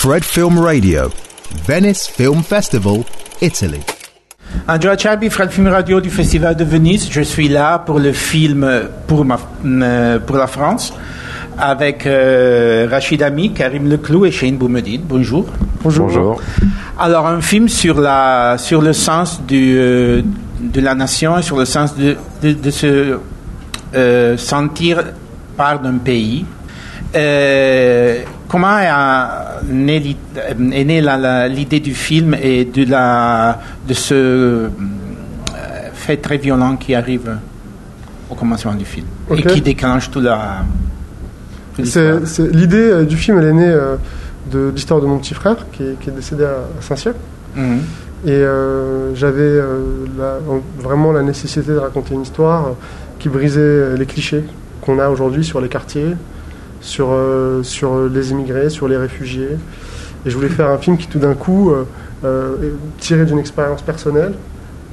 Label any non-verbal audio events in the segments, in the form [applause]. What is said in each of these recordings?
Fred Film Radio, Venice Film Festival, Italy. Andrea Ciabi, Fred Film Radio du Festival de Venise. Je suis là pour le film pour, ma, euh, pour la France avec euh, Rachid Ami, Karim Leclou et Shane Boumedine. Bonjour. Bonjour. Alors, un film sur, la, sur le sens du, euh, de la nation et sur le sens de, de, de se euh, sentir part d'un pays. Euh, comment est née est née l'idée du film et de, la, de ce euh, fait très violent qui arrive au commencement du film et qui déclenche tout la. L'idée euh, du film, elle est née euh, de l'histoire de mon petit frère qui est, qui est décédé à, Saint-Cyr. Mhm. Et euh, j'avais euh, vraiment la nécessité de raconter une histoire euh, qui brisait euh, les clichés qu'on a aujourd'hui sur les quartiers, sur, euh, sur les immigrés, sur les réfugiés. Et je voulais faire un film qui tout d'un coup euh, euh, tiré d'une expérience personnelle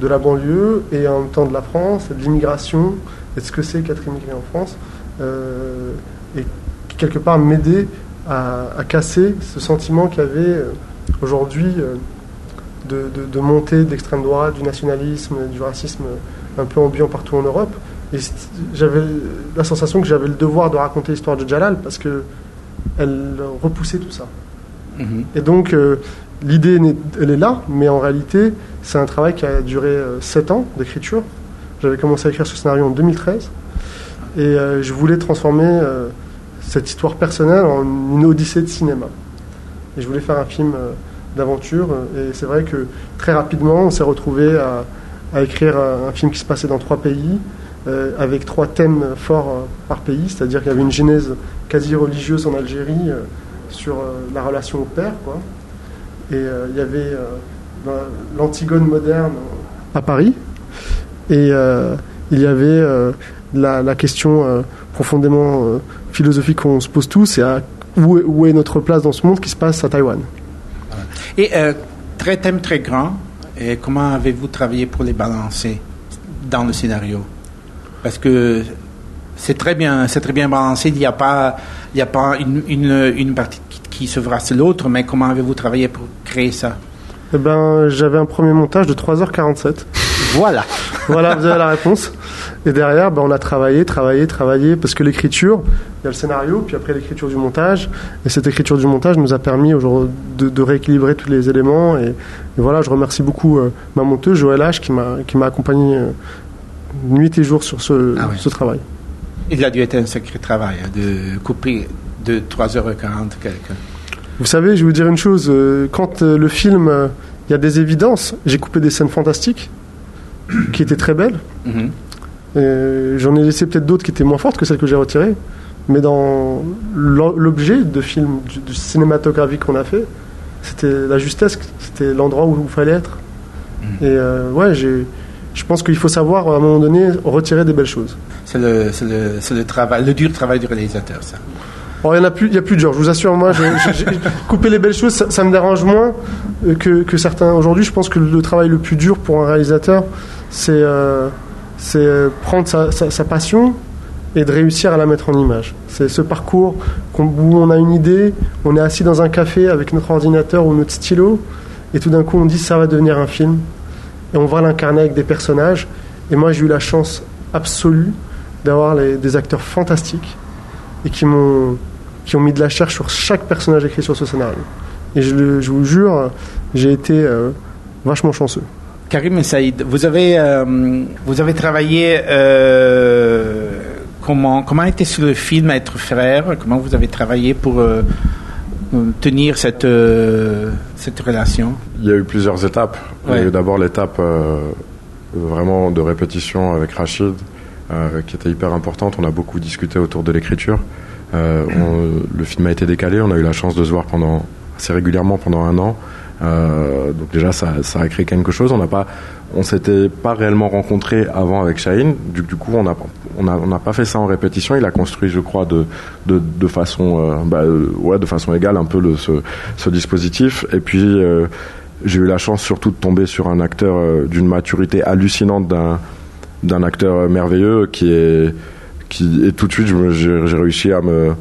de la banlieue et en même temps de la France, de l'immigration et de ce que c'est qu'être immigré en France. euh, et quelque part m'aider à, casser ce sentiment qu'il y avait euh, aujourd'hui de, de, de montée d'extrême droite, du nationalisme, du racisme un peu ambiant partout en Europe. Et j'avais la sensation que j'avais le devoir de raconter l'histoire de Jalal parce que elle repoussait tout ça. Mhm. Et donc, euh, l'idée, elle est là, mais en réalité, c'est un travail qui a duré 7 ans d'écriture. J'avais commencé à écrire ce scénario en 2013. Et euh, je voulais transformer euh, cette histoire personnelle en une odyssée de cinéma. Et je voulais faire un film euh, d'aventure. Et c'est vrai que très rapidement, on s'est retrouvé à, à écrire un film qui se passait dans trois pays, euh, avec trois thèmes forts euh, par pays. C'est-à-dire qu'il y avait une genèse quasi religieuse en Algérie euh, sur la relation au père, quoi. Et il y avait l'Antigone moderne à Paris. Et il y avait la, question profondément philosophique qu'on se pose tous, c'est où est notre place dans ce monde qui se passe à Taïwan. Et euh, très thème très grand. Et comment avez-vous travaillé pour les balancer dans le scénario? Parce que c'est très bien, c'est très bien balancé. Il n'y a pas, il y a pas une, une, une partie qui, qui se brasse l'autre. Mais comment avez-vous travaillé pour créer ça? Eh ben, j'avais un premier montage de 3h47. Voilà. [laughs] Voilà, vous avez la réponse. Et derrière, ben, on a travaillé, travaillé, travaillé, parce que l'écriture, il y a le scénario, puis après l'écriture du montage. Et cette écriture du montage nous a permis aujourd'hui de, de rééquilibrer tous les éléments. Et, et voilà, je remercie beaucoup euh, ma monteuse, Joël H, qui m'a qui m'a accompagné euh, nuit et jour sur ce, Ah ce travail. Il a dû être un sacré travail hein, de couper de 3h40 quelque. Vous savez, je vais vous dire une chose. euh, Quand euh, le film, euh, il y a des évidences, j'ai coupé des scènes fantastiques [coughs] qui étaient très belles. Mhm. J'en ai laissé peut-être d'autres qui étaient moins fortes que celles que j'ai retirées. Mais dans l'o- l'objet de film, du, du cinématographique qu'on a fait, c'était la justesse, c'était l'endroit où il fallait être. Et euh, ouais, j'ai- je pense qu'il faut savoir à un moment donné retirer des belles choses. C'est le, travail, le dur travail du réalisateur, ça. Or, il y en a plus, il y a plus dur. Je vous assure, moi, [laughs] couper les belles choses, ça, ça me dérange moins que, que certains. Aujourd'hui, je pense que le travail le plus dur pour un réalisateur, c'est euh, c'est euh, prendre sa, sa- sa passion et de réussir à la mettre en image. C'est ce parcours où on a une idée, on est assis dans un café avec notre ordinateur ou notre stylo, et tout d'un coup, on dit ça va devenir un film, et on va l'incarner avec des personnages. Et moi, j'ai eu la chance absolue d'avoir des acteurs fantastiques et qui m'ont qui ont mis de la chair sur chaque personnage écrit sur ce scénario. Et je, vous jure, j'ai été euh, vachement chanceux. Karim Saïd, vous avez, euh, vous avez travaillé euh, comment, comment était sur le film Être frère? Comment vous avez travaillé pour tenir cette, euh, cette relation Il y a eu plusieurs étapes. Il y a eu d'abord l'étape euh, vraiment de répétition avec Rachid, euh, qui était hyper importante. On a beaucoup discuté autour de l'écriture. Euh, le film a été décalé. On a eu la chance de se voir pendant assez régulièrement pendant un an. Euh, donc déjà, ça, a créé quelque chose. On n'a pas, on s'était pas réellement rencontrés avant avec Shaheen. Du, coup, on n'a pas fait ça en répétition. Il a construit, je crois, de, façon, euh, bah, euh, ouais, de façon égale un peu ce, dispositif. Et puis, j'ai eu la chance surtout de tomber sur un acteur d'une maturité hallucinante d'un acteur merveilleux qui est et tout de suite j'ai réussi à me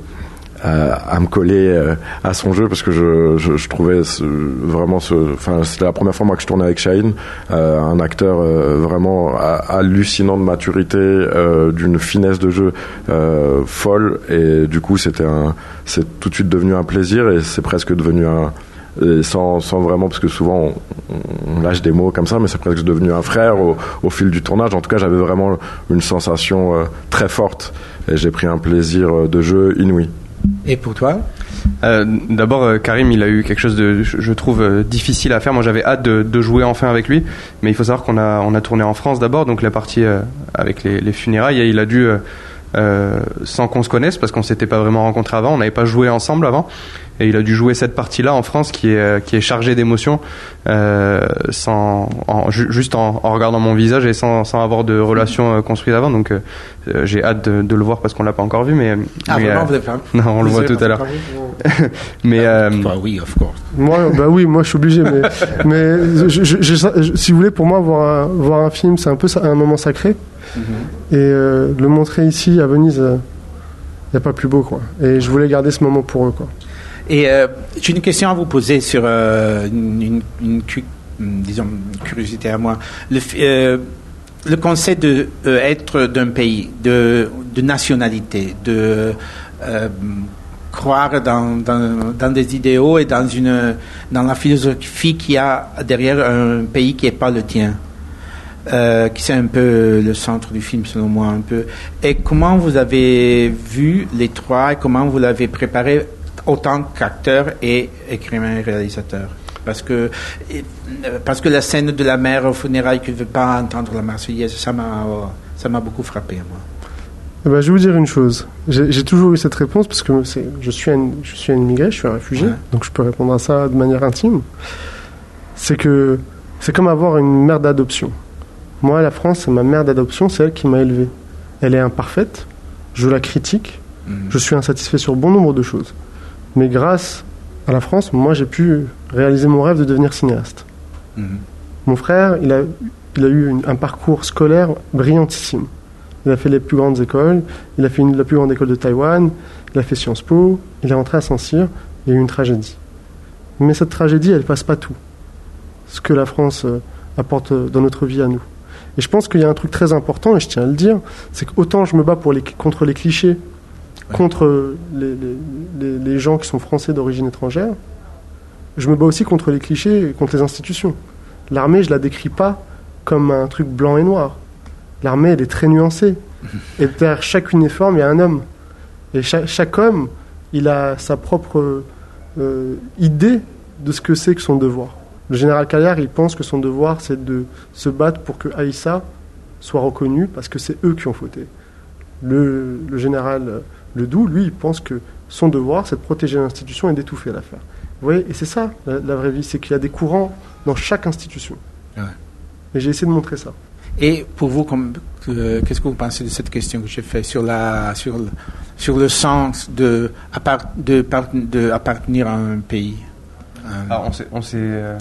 à me coller à son jeu parce que je, je, je trouvais vraiment ce enfin c'était la première fois moi que je tournais avec Shaheen un acteur vraiment hallucinant de maturité d'une finesse de jeu folle et du coup c'était un c'est tout de suite devenu un plaisir et c'est presque devenu un sans, sans, vraiment, parce que souvent on, lâche des mots comme ça, mais c'est presque devenu un frère au, au, fil du tournage. En tout cas, j'avais vraiment une sensation euh, très forte et j'ai pris un plaisir euh, de jeu inouï. Et pour toi euh, D'abord, euh, Karim, il a eu quelque chose de, je trouve, difficile à faire. Moi, j'avais hâte de, de, jouer enfin avec lui, mais il faut savoir qu'on a, on a tourné en France d'abord, donc la partie avec les, les, funérailles, et il a dû, sans qu'on se connaisse, parce qu'on s'était pas vraiment rencontrés avant, on n'avait pas joué ensemble avant, et il a dû jouer cette partie-là en France qui est euh, qui est chargée d'émotions, euh, sans en, juste en, en, regardant mon visage et sans, sans avoir de relation euh, construite avant. Donc euh, j'ai hâte de, de, le voir parce qu'on l'a pas encore vu, mais, ah, mais vraiment, vous avez pas [laughs] non, on le voit tout à l'heure. [laughs] mais ah, bah, oui, of course. Moi, bah oui, moi je suis obligé, mais [laughs] mais je, je, je, si vous voulez, pour moi voir un, voir un film, c'est un peu un moment sacré. Mm -hmm. Et le montrer ici à Venise, il n'y a pas plus beau quoi. Et je voulais garder ce moment pour eux quoi. Et euh, j'ai une question à vous poser sur euh, une, curiosité à moi. Le, euh, concept de euh, être d'un pays, de, nationalité, de croire dans, des idéaux et dans, la philosophie qu'il y a derrière un pays qui n'est pas le tien. Qui c'est un peu le centre du film selon moi un peu. Et comment vous avez vu les trois et comment vous l'avez préparé autant qu'acteur et écrivain et réalisateur. Parce que, parce que la scène de la mère au funérailles qui ne veut pas entendre la Marseillaise, ça m'a, ça m'a beaucoup frappé, moi. Eh ben, je vais vous dire une chose. J'ai toujours eu cette réponse parce que je suis, un, je suis un immigré, je suis un réfugié, ouais. donc je peux répondre à ça de manière intime. C'est que c'est comme avoir une mère d'adoption. Moi, la France, c'est ma mère d'adoption, c'est elle qui m'a élevé. Elle est imparfaite, je la critique, mmh. je suis insatisfait sur bon nombre de choses. Mais grâce à la France, moi, j'ai pu réaliser mon rêve de devenir cinéaste. Mmh. Mon frère, il a, il a eu une, un parcours scolaire brillantissime. Il a fait les plus grandes écoles, il a fait une, la plus grande école de Taïwan, il a fait Sciences Po, il est rentré à Saint-Cyr, il y a eu une tragédie. Mais cette tragédie, elle ne passe pas tout. Ce que la France euh, apporte dans notre vie à nous. Et je pense qu'il y a un truc très important, et je tiens à le dire, c'est qu'autant je me bats pour les, contre les clichés contre les, les, les, gens qui sont français d'origine étrangère, je me bats aussi contre les clichés et contre les institutions. L'armée, je la décris pas comme un truc blanc et noir. L'armée, elle est très nuancée. [laughs] Et derrière chaque uniforme, il y a un homme. Et chaque, chaque homme, il a sa propre euh, idée de ce que c'est que son devoir. Le général Caillard, il pense que son devoir, c'est de se battre pour que Aïssa soit reconnue parce que c'est eux qui ont fauté. Le, le général le doux, lui, il pense que son devoir, c'est de protéger l'institution et d'étouffer l'affaire. Vous voyez, et c'est ça la, la, vraie vie, c'est qu'il y a des courants dans chaque institution. Ouais. Et j'ai essayé de montrer ça. Et pour vous, qu'est-ce que vous pensez de cette question que j'ai faite sur, la, sur, le, sur le sens de, de, de appartenir à un pays? Alors, on s'est euh,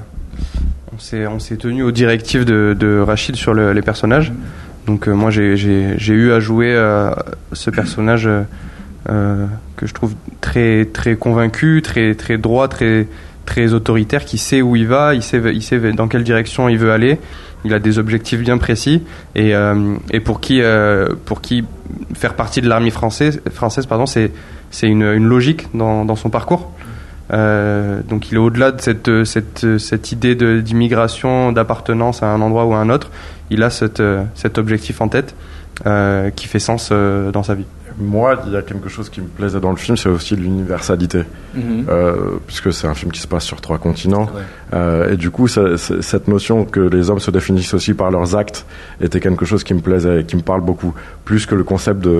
on s'est tenu aux directives de, de Rachid sur le, les personnages. Mm. Donc euh, moi j'ai eu à jouer euh, ce personnage euh, que je trouve très très convaincu, très très droit, très très autoritaire, qui sait où il va, il sait il sait dans quelle direction il veut aller. Il a des objectifs bien précis et, euh, et pour qui euh, pour qui faire partie de l'armée française française pardon c'est c'est une, une logique dans, dans son parcours. Euh, donc il est au-delà de cette, cette, cette idée d'immigration, d'appartenance à un endroit ou à un autre. Il a cette, cet objectif en tête euh, qui fait sens euh, dans sa vie moi, il y a quelque chose qui me plaisait dans le film, c'est aussi l'universalité, mm -hmm. euh, puisque c'est un film qui se passe sur trois continents. Ouais. Euh, et du coup, cette notion que les hommes se définissent aussi par leurs actes était quelque chose qui me plaisait, et qui me parle beaucoup, plus que le concept de,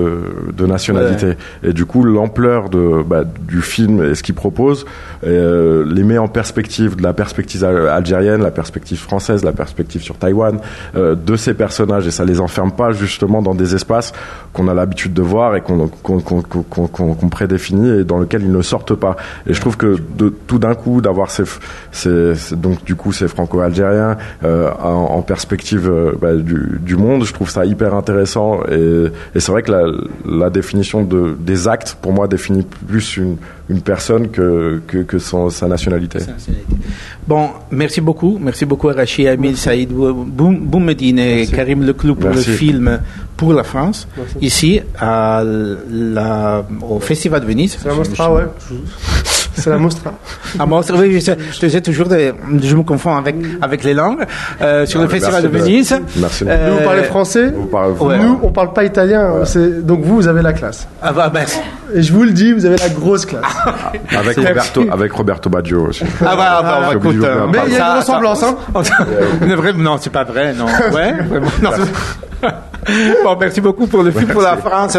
de nationalité. Ouais. Et du coup, l'ampleur de bah, du film et ce qu'il propose euh, les met en perspective de la perspective algérienne, la perspective française, la perspective sur Taïwan, euh, de ces personnages, et ça les enferme pas justement dans des espaces qu'on a l'habitude de voir et qu'on qu qu qu prédéfinit et dans lequel ils ne sortent pas. Et je trouve que de, tout d'un coup, d'avoir ces, ces donc du coup c'est franco-algérien euh, en, en perspective euh, bah, du, du monde. Je trouve ça hyper intéressant et, et c'est vrai que la, la définition de, des actes pour moi définit plus une, une personne que, que, que son, sa nationalité. Bon, merci beaucoup. Merci beaucoup Rachid, Amil, Saïd Boum- Boumedine et Karim Leclou pour Merci. le film pour la France, Merci. ici à la, au Festival de Venise. C'est la Mostra, ouais. C'est la Mostra. [laughs] Ah, bon, oui, je sais, je sais toujours, de- je me confonds avec, avec les langues, euh, sur Ah, le Festival de Venise. Merci. Euh, Nous, vous parlez français. Vous parlez- ouais. Nous, on parle pas italien. Donc vous, vous avez la classe. Ah, bah, ben, Et je vous le dis, vous avez la grosse classe. Avec Roberto, avec Roberto Baggio aussi. ah, bah, bah, J'ai écoute, oublié de euh, vous Mais il y a une ressemblance, ça- hein. [laughs] Non, c'est pas vrai, non. Ouais, vraiment, non. [laughs] Bon, merci beaucoup pour le film pour la France,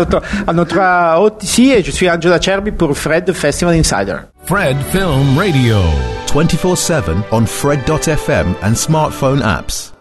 à notre hôte ici, et je suis Angela Cherby pour Fred Festival Insider. Fred Film Radio. 24 7 on Fred.fm and smartphone apps.